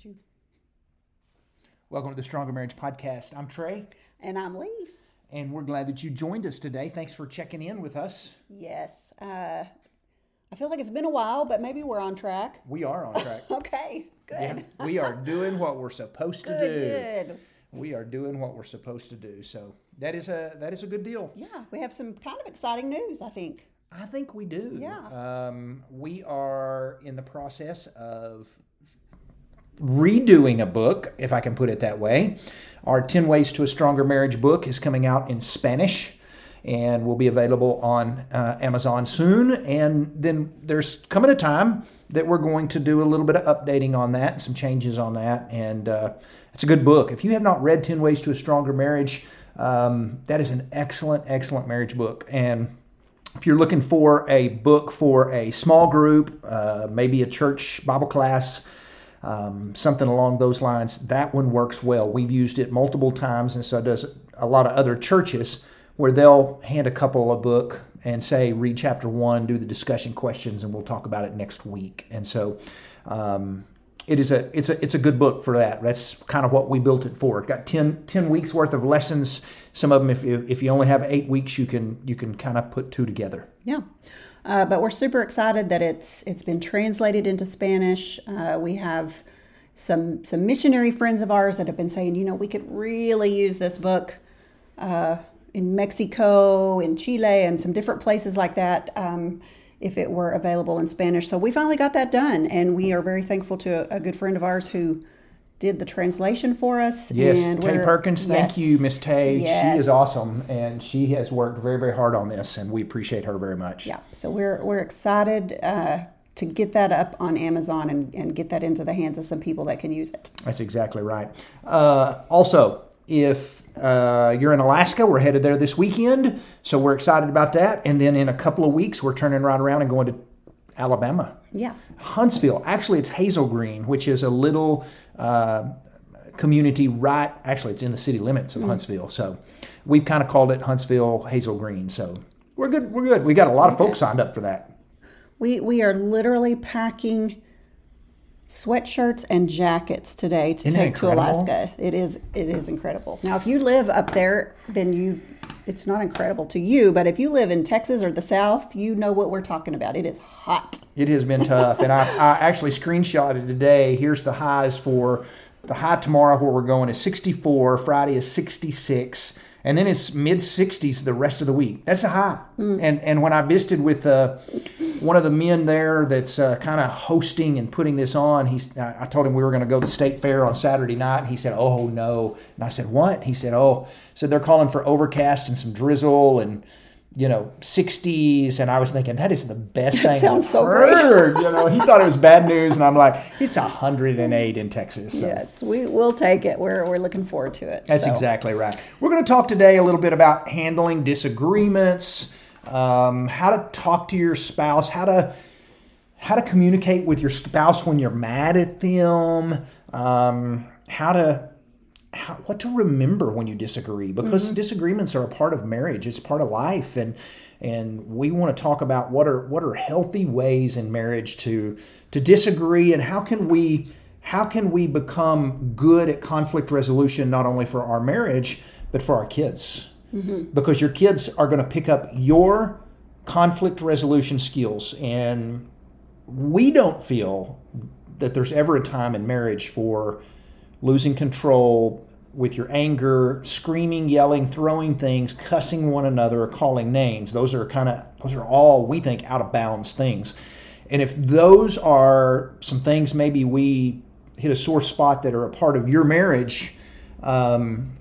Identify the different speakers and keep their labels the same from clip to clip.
Speaker 1: You.
Speaker 2: Welcome to the Stronger Marriage Podcast. I'm Trey,
Speaker 1: And I'm Lee.
Speaker 2: and we're glad that you joined us today. Thanks for checking in with us.
Speaker 1: Yes. Uh, I feel like it's been a while, but maybe we're on track.
Speaker 2: We are on track.
Speaker 1: Okay. Good.
Speaker 2: Yeah, we are doing what we're supposed to
Speaker 1: Good.
Speaker 2: do.
Speaker 1: Good.
Speaker 2: We are doing what we're supposed to do. So that is a that is a good deal.
Speaker 1: Yeah, we have some kind of exciting news. I think.
Speaker 2: I think we do.
Speaker 1: Yeah.
Speaker 2: Um, we are in the process of redoing a book, if I can put it that way. Our 10 Ways to a Stronger Marriage book is coming out in Spanish and will be available on uh, Amazon soon. And then there's coming a time that we're going to do a little bit of updating on that and some changes on that. And uh, it's a good book. If you have not read 10 Ways to a Stronger Marriage, um, that is an excellent, excellent marriage book. And if you're looking for a book for a small group, uh, maybe a church Bible class, um, something along those lines, that one works well. We've used it multiple times, and so does a lot of other churches where they'll hand a couple a book and say, read chapter one, do the discussion questions, and we'll talk about it next week. And so, um, it is a it's a it's a good book for that. That's kind of what we built it for. It got 10, 10 weeks worth of lessons. Some of them, if you, if you only have eight weeks, you can you can kind of put two together.
Speaker 1: Yeah. Uh, but we're super excited that it's it's been translated into Spanish. Uh, we have some some missionary friends of ours that have been saying, you know, we could really use this book uh, in Mexico, in Chile, and some different places like that. Um, if it were available in Spanish, so we finally got that done, and we are very thankful to a, a good friend of ours who did the translation for us.
Speaker 2: Yes,
Speaker 1: and
Speaker 2: Tay Perkins. Thank you, Miss Tay.
Speaker 1: yes.
Speaker 2: She is awesome, and she has worked very, very hard on this, and we appreciate her very much.
Speaker 1: Yeah, so we're we're excited uh, to get that up on Amazon and, and get that into the hands of some people that can use it.
Speaker 2: That's exactly right. Uh, also, if uh, you're in Alaska, we're headed there this weekend, so we're excited about that. And then in a couple of weeks, we're turning right around and going to Alabama.
Speaker 1: Yeah,
Speaker 2: Huntsville. Actually, it's Hazel Green, which is a little uh, community right. Actually, it's in the city limits of Huntsville. So we've kind of called it Huntsville Hazel Green. So we're good. We're good. We got a lot of folks signed up for that.
Speaker 1: we we are literally packing sweatshirts and jackets today to
Speaker 2: Isn't
Speaker 1: take to? Alaska. It is it is incredible. Now, if you live up there, then you it's not incredible to you, but if you live in Texas or the South, you know what we're talking about. It is hot.
Speaker 2: It has been tough, and I, I actually screenshotted today. Here's the highs for the high tomorrow where we're going is 64. Friday is 66, and then it's mid 60s the rest of the week. That's a high. And and when I visited with uh, one of the men there that's uh, kind of hosting and putting this on, he's I told him we were going to go to the state fair on Saturday night, and he said, "Oh no," and I said, "What?" He said, "Oh," said they're calling for overcast and some drizzle and. You know, 60s, and I was thinking that is the best thing
Speaker 1: sounds
Speaker 2: I've
Speaker 1: so great.
Speaker 2: heard. You know, he thought it was bad news, and I'm like, it's 108 in Texas. So
Speaker 1: Yes, we will take it. We're we're looking forward to it.
Speaker 2: That's
Speaker 1: So,
Speaker 2: exactly right. We're going to talk today a little bit about handling disagreements, um, how to talk to your spouse, how to how to communicate with your spouse when you're mad at them, um, how to how, what to remember when you disagree because mm-hmm. disagreements are a part of marriage. It's part of life, and and we want to talk about what are what are healthy ways in marriage to to disagree and how can we how can we become good at conflict resolution not only for our marriage but for our kids? Mm-hmm. Because your kids are going to pick up your conflict resolution skills and we don't feel that there's ever a time in marriage for losing control with your anger, screaming, yelling, throwing things, cussing one another, calling names. Those are kind of those are all we think out of bounds things. And if those are some things maybe we hit a sore spot that are a part of your marriage, um,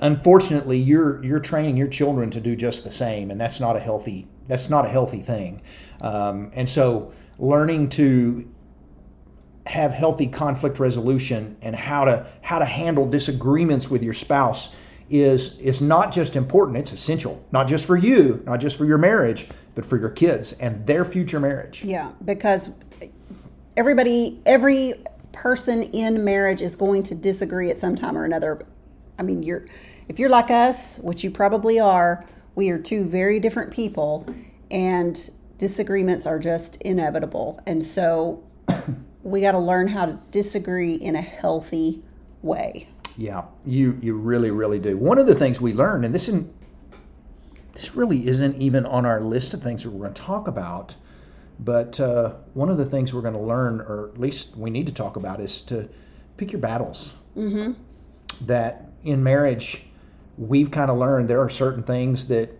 Speaker 2: unfortunately you're you're training your children to do just the same, and that's not a healthy that's not a healthy thing. Um, and so learning to have healthy conflict resolution and how to how to handle disagreements with your spouse is is not just important it's essential not just for you not just for your marriage but for your kids and their future marriage
Speaker 1: Yeah, because everybody, every person in marriage is going to disagree at some time or another. I mean, you're if you're like us, which you probably are, we are two very different people, and disagreements are just inevitable. And so, we got to learn how to disagree in a healthy way.
Speaker 2: Yeah, you you really really do. One of the things we learned, and this isn't this really isn't even on our list of things that we're going to talk about, but uh, one of the things we're going to learn, or at least we need to talk about, is to pick your battles. Mm-hmm. That in marriage, we've kind of learned there are certain things that,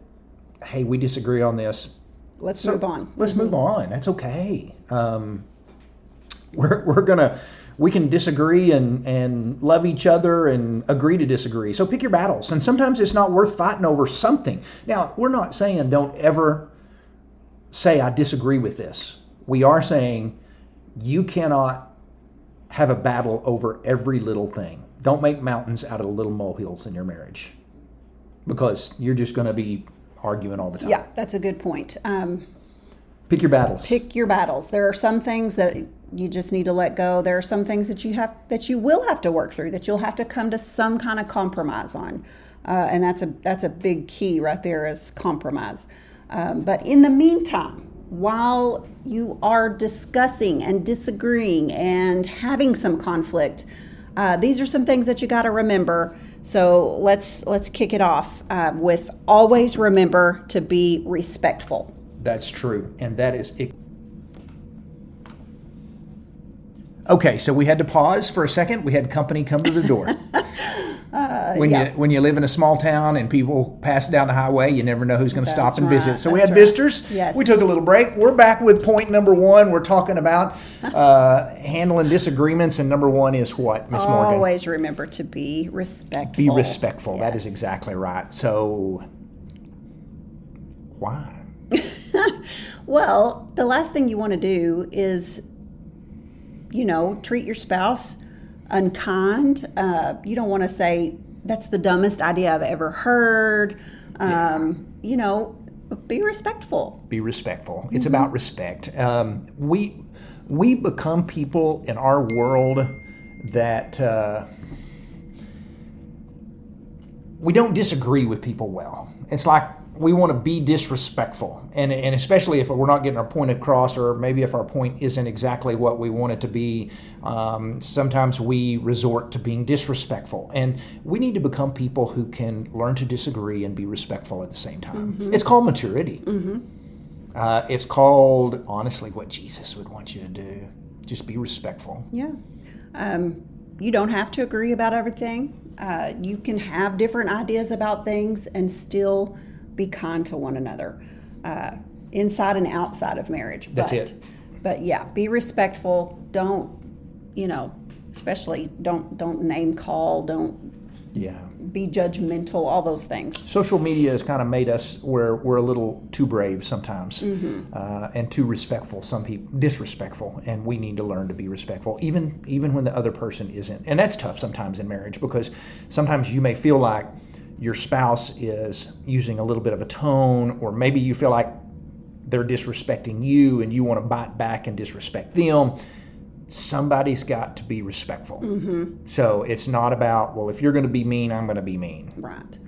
Speaker 2: hey, we disagree on this.
Speaker 1: Let's so move on.
Speaker 2: Let's mm-hmm. move on. That's okay. Um, we're we're gonna we can disagree and, and love each other and agree to disagree. So pick your battles. And sometimes it's not worth fighting over something. Now, we're not saying don't ever say, I disagree with this. We are saying you cannot have a battle over every little thing. Don't make mountains out of little molehills in your marriage because you're just going to be arguing all the time.
Speaker 1: Yeah, that's a good point. Um,
Speaker 2: pick your battles.
Speaker 1: Pick your battles. There are some things that you just need to let go. There are some things that you have that you will have to work through that you'll have to come to some kind of compromise on, uh, and that's a that's a big key right there is compromise. Um, but in the meantime, while you are discussing and disagreeing and having some conflict, uh, these are some things that you got to remember. So let's let's kick it off uh, with always remember to be respectful.
Speaker 2: That's true, and that is Okay, so we had to pause for a second. We had company come to the door. uh, when yeah. you when you live in a small town and people pass down the highway, you never know who's going to stop and right. visit. So That's we had right. visitors.
Speaker 1: Yes.
Speaker 2: We took a little break. We're back with point number one. We're talking about uh, handling disagreements, and number one is what, Miss Morgan?
Speaker 1: Always remember to be respectful.
Speaker 2: Be respectful. Yes. That is exactly right. So why?
Speaker 1: well, the last thing you want to do is you know, treat your spouse unkind. Uh, you don't want to say, that's the dumbest idea I've ever heard. Um, yeah. You know, be respectful.
Speaker 2: Be respectful. It's mm-hmm. about respect. Um, we we become people in our world that uh, we don't disagree with people well. It's like we want to be disrespectful. And, and especially if we're not getting our point across or maybe if our point isn't exactly what we want it to be um, sometimes we resort to being disrespectful. And we need to become people who can learn to disagree and be respectful at the same time. Mm-hmm. it's called maturity. Mm-hmm. uh, it's called honestly what jesus would want you to do. Just be respectful.
Speaker 1: Yeah. Um, you don't have to agree about everything. Uh, you can have different ideas about things and still be kind to one another, uh, inside and outside of marriage.
Speaker 2: That's
Speaker 1: but,
Speaker 2: it.
Speaker 1: But yeah, be respectful. Don't, you know, especially don't don't name call. Don't.
Speaker 2: Yeah.
Speaker 1: Be judgmental. All those things.
Speaker 2: Social media has kind of made us where we're a little too brave sometimes, mm-hmm. uh, and too respectful. Some people disrespectful, and we need to learn to be respectful, even even when the other person isn't. And that's tough sometimes in marriage because sometimes you may feel like your spouse is using a little bit of a tone, or maybe you feel like they're disrespecting you and you want to bite back and disrespect them, somebody's got to be respectful. Mm-hmm. So it's not about, well, if you're going to be mean, I'm going to be mean.
Speaker 1: Right.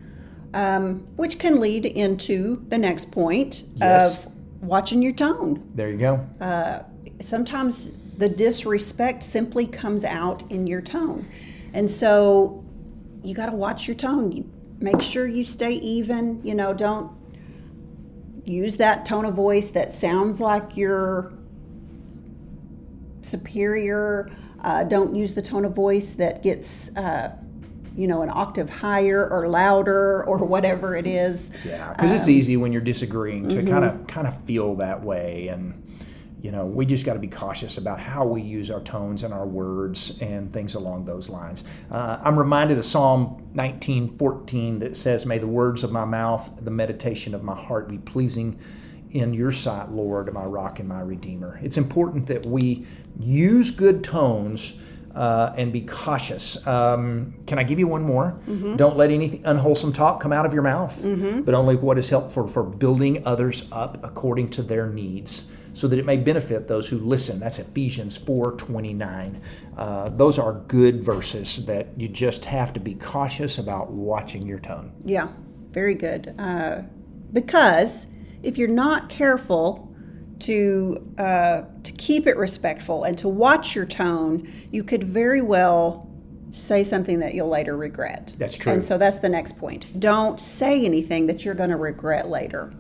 Speaker 1: Um, which can lead into the next point
Speaker 2: yes.
Speaker 1: of watching your tone.
Speaker 2: There you go.
Speaker 1: Uh, sometimes the disrespect simply comes out in your tone. And so you got to watch your tone make sure you stay even. You know, don't use that tone of voice that sounds like you're superior. Uh, don't use the tone of voice that gets, uh, you know, an octave higher or louder or whatever it is.
Speaker 2: Yeah, because um, it's easy when you're disagreeing to kind of kind of feel that way and you know, we just got to be cautious about how we use our tones and our words and things along those lines. Uh, I'm reminded of Psalm 19:14 that says, "May the words of my mouth, the meditation of my heart, be pleasing." in your sight, Lord, my rock and my redeemer. It's important that we use good tones uh, and be cautious. Um, can I give you one more? Mm-hmm. Don't let any unwholesome talk come out of your mouth, mm-hmm. but only what is helpful for building others up according to their needs so that it may benefit those who listen. That's Ephesians 4:29. Uh, those are good verses that you just have to be cautious about watching your tone.
Speaker 1: Yeah, very good. Uh, because if you're not careful, to uh, to keep it respectful and to watch your tone, you could very well say something that you'll later regret.
Speaker 2: That's true.
Speaker 1: And so that's the next point. Don't say anything that you're going to regret later.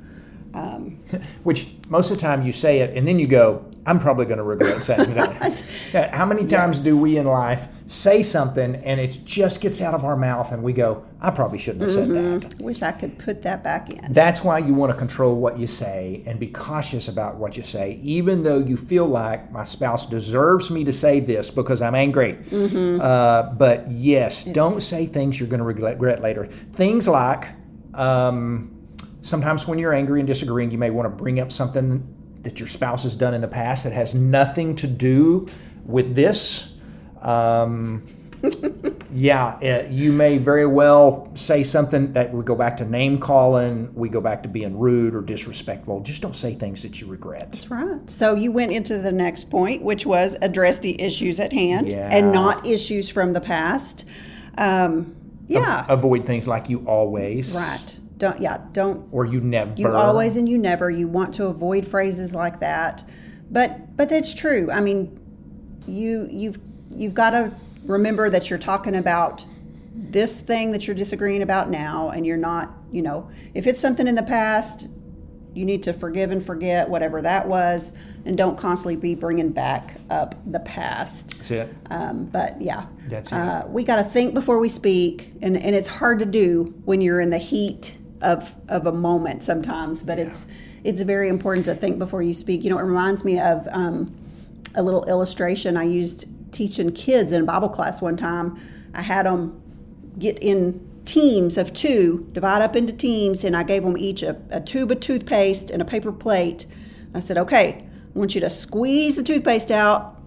Speaker 1: Um,
Speaker 2: Which most of the time you say it and then you go, I'm probably going to regret saying that. How many times do we in life say something and it just gets out of our mouth and we go, I probably shouldn't have said that?
Speaker 1: wish I could put that back in.
Speaker 2: That's why you want to control what you say and be cautious about what you say, even though you feel like my spouse deserves me to say this because I'm angry. Uh, but yes, don't say things you're going to regret later. Things like um, sometimes when you're angry and disagreeing, you may want to bring up something that your spouse has done in the past that has nothing to do with this. Um, yeah, uh, you may very well say something that we go back to name calling, we go back to being rude or disrespectful. Just don't say things that you regret.
Speaker 1: That's right. So you went into the next point, which was address the issues at hand
Speaker 2: Yeah.
Speaker 1: and not issues from the past. Um, yeah,
Speaker 2: Avoid things like you always,
Speaker 1: right. Don't yeah. Don't
Speaker 2: or you never.
Speaker 1: you always and you never. You want to avoid phrases like that, but but it's true. I mean, you you've you've got to remember that you're talking about this thing that you're disagreeing about now, and you're not. You know, if it's something in the past, you need to forgive and forget whatever that was, and don't constantly be bringing back up the past.
Speaker 2: That's it.
Speaker 1: Um, but yeah,
Speaker 2: That's it.
Speaker 1: uh, we got to think before we speak, and, and it's hard to do when you're in the heat of of a moment sometimes. But it's it's very important to think before you speak. You know, it reminds me of um, a little illustration I used teaching kids in Bible class one time. I had them get in teams of two, divide up into teams, and I gave them each a, a tube of toothpaste and a paper plate. I said, okay, I want you to squeeze the toothpaste out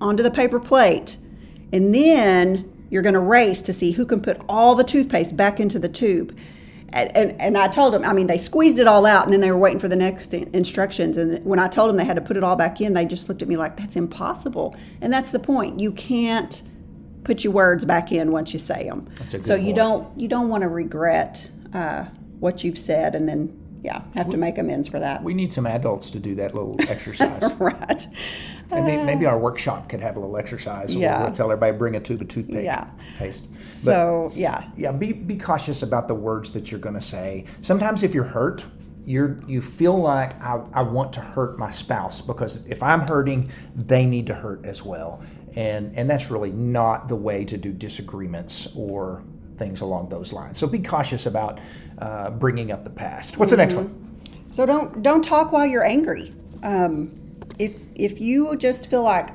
Speaker 1: onto the paper plate, and then you're going to race to see who can put all the toothpaste back into the tube. And, and, and I told them, I mean, they squeezed it all out and then they were waiting for the next in- instructions. And when I told them they had to put it all back in, they just looked at me like, that's impossible. And that's the point. You can't put your words back in once you say them.
Speaker 2: That's a good
Speaker 1: so you
Speaker 2: point.
Speaker 1: don't you don't want to regret uh, what you've said and then yeah have to make amends for that.
Speaker 2: We need some adults to do that little exercise.
Speaker 1: right.
Speaker 2: and may- maybe uh, our workshop could have a little exercise. where
Speaker 1: Yeah.
Speaker 2: We'll tell everybody bring a tube of toothpaste.
Speaker 1: Yeah.
Speaker 2: Paste. But-
Speaker 1: So yeah,
Speaker 2: yeah be, be cautious about the words that you're going to say sometimes if you're hurt you're you feel like I, I want to hurt my spouse because if i'm hurting they need to hurt as well and and that's really not the way to do disagreements or things along those lines. So be cautious about uh, bringing up the past. What's the next one?
Speaker 1: So don't don't talk while you're angry. Um, if if you just feel like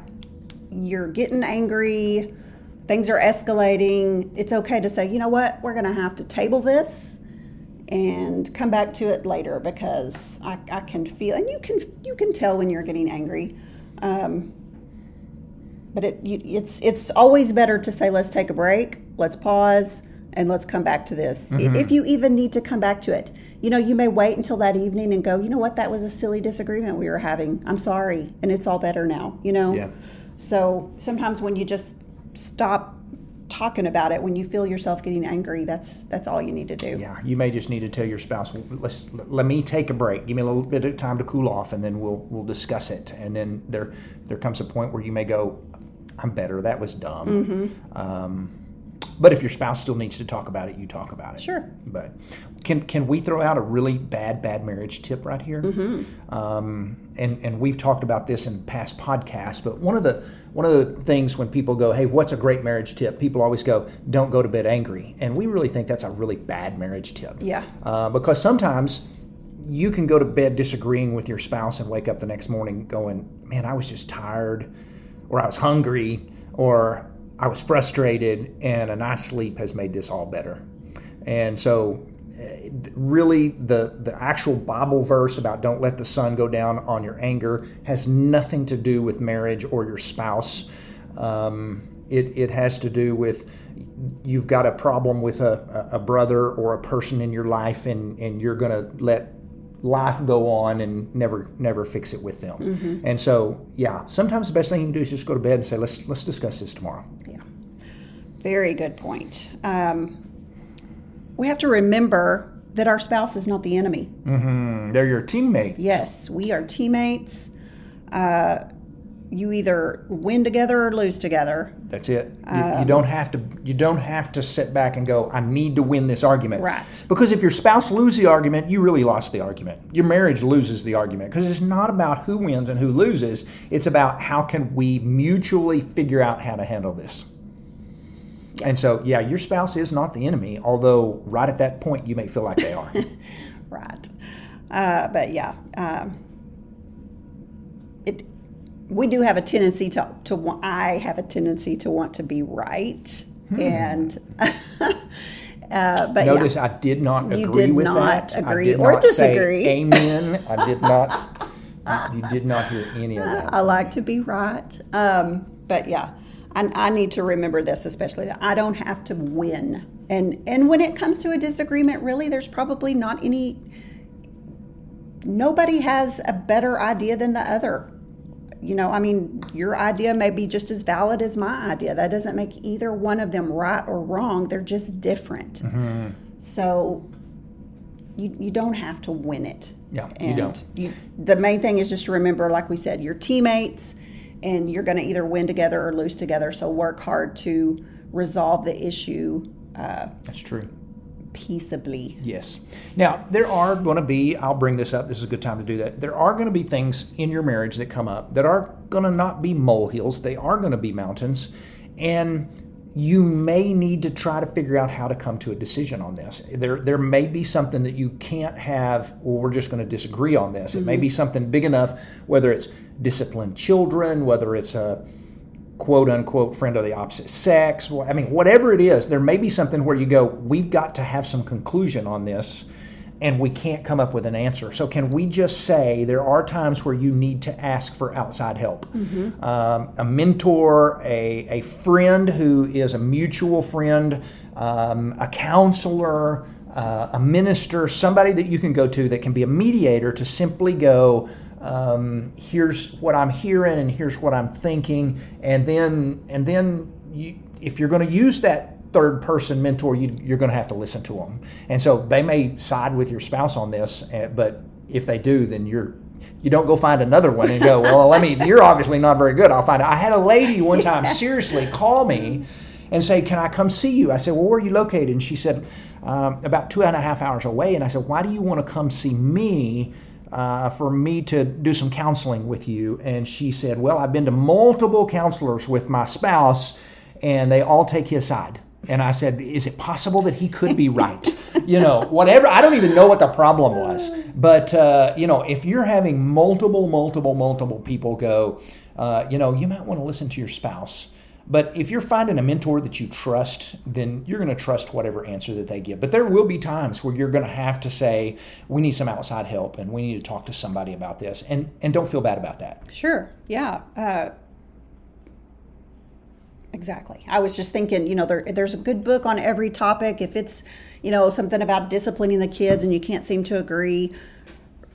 Speaker 1: you're getting angry, things are escalating, it's okay to say, you know what, we're going to have to table this and come back to it later because I, I can feel and you can you can tell when you're getting angry. Um, but it you, it's it's always better to say let's take a break, let's pause, and let's come back to this. I- If you even need to come back to it, you know, you may wait until that evening and go, you know what, that was a silly disagreement we were having. I'm sorry, and it's all better now. You know.
Speaker 2: Yeah.
Speaker 1: So sometimes when you just stop talking about it, when you feel yourself getting angry, that's that's all you need to do.
Speaker 2: yeah you may just need to tell your spouse "Well, let's let me take a break give me a little bit of time to cool off and then we'll we'll discuss it and then there there comes a point where you may go i'm better that was dumb
Speaker 1: Mm-hmm.
Speaker 2: um, but if your spouse still needs to talk about it you talk about it
Speaker 1: Sure.
Speaker 2: but can can we throw out a really bad bad marriage tip right here
Speaker 1: Mm-hmm.
Speaker 2: um, and and we've talked about this in past podcasts but one of the one of the things when people go hey what's a great marriage tip people always go don't go to bed angry and we really think that's a really bad marriage tip
Speaker 1: Yeah.
Speaker 2: uh, because sometimes you can go to bed disagreeing with your spouse and wake up the next morning going man i was just tired or i was hungry or i was frustrated and a nice sleep has made this all better. And so eh, really the the actual bible verse about don't let the sun go down on your anger has nothing to do with marriage or your spouse. Um, it, it has to do with you've got a problem with a, a brother or a person in your life and, and you're going to let life go on and never never fix it with them and so yeah sometimes the best thing you can do is just go to bed and say let's let's discuss this tomorrow
Speaker 1: Yeah. Very good point. Um, we have to remember that our spouse is not the enemy.
Speaker 2: Mm-hmm. they're your teammate.
Speaker 1: Yes, we are teammates. Uh, you either win together or lose together.
Speaker 2: That's it. You, you don't have to. You don't have to sit back and go. I need to win this argument.
Speaker 1: Right.
Speaker 2: Because if your spouse loses the argument, you really lost the argument. Your marriage loses the argument because it's not about who wins and who loses. It's about how can we mutually figure out how to handle this. And so, yeah, your spouse is not the enemy, although right at that point you may feel like they are.
Speaker 1: Right. Uh, but yeah, um. We do have a tendency to to. I have a tendency to want to be right, and. Uh, but
Speaker 2: Notice
Speaker 1: yeah.
Speaker 2: I did not agree
Speaker 1: You did
Speaker 2: with
Speaker 1: not
Speaker 2: that. I
Speaker 1: agree
Speaker 2: did
Speaker 1: or
Speaker 2: not say
Speaker 1: disagree.
Speaker 2: amen. I did not. you did not hear any of that.
Speaker 1: I like to be right. Um, but yeah, I, I need to remember this, especially that I don't have to win. And and when it comes to a disagreement, really, there's probably not any. Nobody has a better idea than the other. You know, I mean, your idea may be just as valid as my idea. That doesn't make either one of them right or wrong. They're just different.
Speaker 2: Mm-hmm.
Speaker 1: So you, you don't have to win it.
Speaker 2: Yeah, you don't.
Speaker 1: You, the main thing is just to remember, like we said, your teammates, and you're going to either win together or lose together. So work hard to resolve the issue uh,
Speaker 2: That's true.
Speaker 1: Peaceably.
Speaker 2: Yes. Now, there are going to be, I'll bring this up, this is a good time to do that. There are going to be things in your marriage that come up that are going to not be molehills, they are going to be mountains. And you may need to try to figure out how to come to a decision on this. There, there may be something that you can't have, well, we're just going to disagree on this. It may mm-hmm. be something big enough, whether it's disciplined children, whether it's a quote unquote friend of the opposite sex. I mean, whatever it is, there may be something where you go, we've got to have some conclusion on this and we can't come up with an answer. So, can we just say there are times where you need to ask for outside help? Um, a mentor, a, a friend who is a mutual friend, um, a counselor, uh, a minister, somebody that you can go to that can be a mediator to simply go, um, here's what I'm hearing and here's what I'm thinking, and then and then you, if you're going to use that third person mentor, you, you're going to have to listen to them, and so they may side with your spouse on this, eh, but if they do, then you're you don't go find another one and go, well, let me. You're obviously not very good. I'll find. Out. I had a lady one time seriously call me and say, "Can I come see you?" I said, "Well, where are you located?" And she said, um, "About two and a half hours away." And I said, "Why do you want to come see me?" Uh, for me to do some counseling with you. And she said, Well, I've been to multiple counselors with my spouse, and they all take his side. And I said, Is it possible that he could be right? you know, whatever. I don't even know what the problem was. But, uh, you know, if you're having multiple, multiple, multiple people go, uh, you know, you might want to listen to your spouse. But if you're finding a mentor that you trust, then you're going to trust whatever answer that they give. But there will be times where you're going to have to say, "We need some outside help, and we need to talk to somebody about this." And and don't feel bad about that.
Speaker 1: Sure. Yeah. Uh, exactly. I was just thinking, you know, there, there's a good book on every topic. If it's, you know, something about disciplining the kids and you can't seem to agree,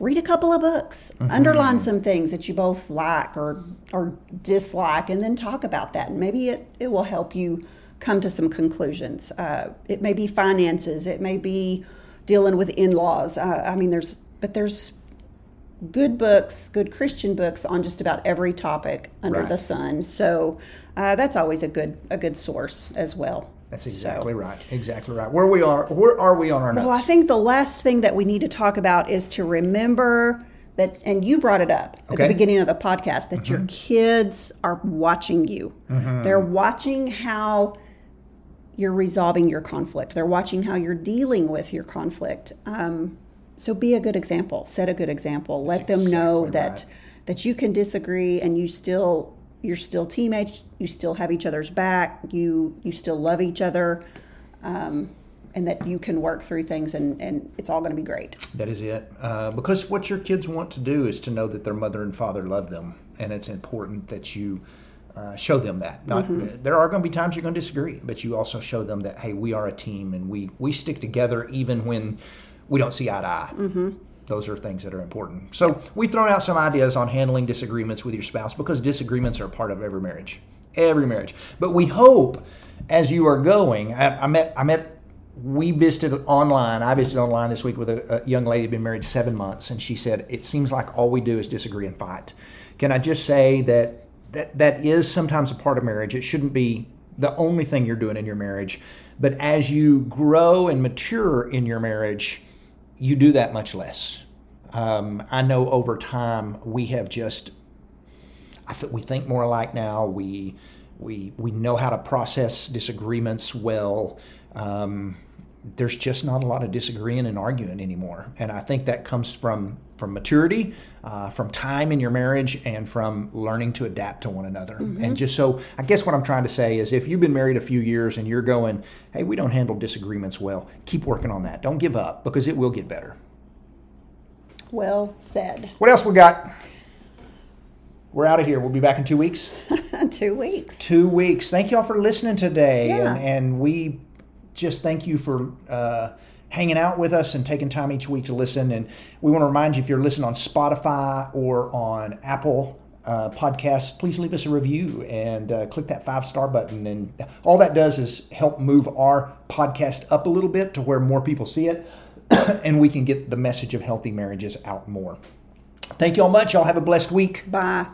Speaker 1: read a couple of books, underline some things that you both like or or dislike, and then talk about that. And maybe it, it will help you come to some conclusions. Uh, it may be finances. It may be dealing with in-laws. Uh, I mean, there's but there's good books, good Christian books on just about every topic under
Speaker 2: Right.
Speaker 1: the sun. So uh, that's always a good a good source as well.
Speaker 2: That's
Speaker 1: So-
Speaker 2: exactly right. Exactly right. Where we are, where are we on our notes?
Speaker 1: Well, I think the last thing that we need to talk about is to remember that, and you brought it up at the beginning of the podcast, that your kids are watching you. They're watching how you're resolving your conflict. They're watching how you're dealing with your conflict. Um, so be a good example. Set a good example. Let them know
Speaker 2: exactly
Speaker 1: that
Speaker 2: right.
Speaker 1: that you can disagree and you still you're still teammates. You still have each other's back. You you still love each other, um, and that you can work through things and and it's all going to be great.
Speaker 2: That is it. Uh, because what your kids want to do is to know that their mother and father love them, and it's important that you uh, show them that. Not there are going to be times you're going to disagree, but you also show them that hey, we are a team and we we stick together even when we don't see eye to eye. Mm-hmm. Those are things that are important. So we've thrown out some ideas on handling disagreements with your spouse because disagreements are part of every marriage, every marriage. But we hope as you are going, I, I met I met we visited online. I visited online this week with a, a young lady who'd been married seven months, and she said, It seems like all we do is disagree and fight. Can I just say that that, that is sometimes a part of marriage? It shouldn't be the only thing you're doing in your marriage. But as you grow and mature in your marriage, you do that much less. Um, I know over time we have just, I think we think more alike now. We we we know how to process disagreements well. Um, there's just not a lot of disagreeing and arguing anymore, and I think that comes from from maturity, uh, from time in your marriage, and from learning to adapt to one another. Mm-hmm. And just so, I guess what I'm trying to say is, if you've been married a few years and you're going, "Hey, we don't handle disagreements well," keep working on that. Don't give up because it will get better.
Speaker 1: Well said.
Speaker 2: What else we got? We're out of here. We'll be back in two weeks.
Speaker 1: two weeks.
Speaker 2: Two weeks. Thank you all for listening today. Yeah. And, and we just thank you for uh, hanging out with us and taking time each week to listen. And we want to remind you if you're listening on Spotify or on Apple uh, podcasts, please leave us a review and uh, click that five star button. And all that does is help move our podcast up a little bit to where more people see it and we can get the message of healthy marriages out more. Thank you all much. Y'all have a blessed week.
Speaker 1: Bye.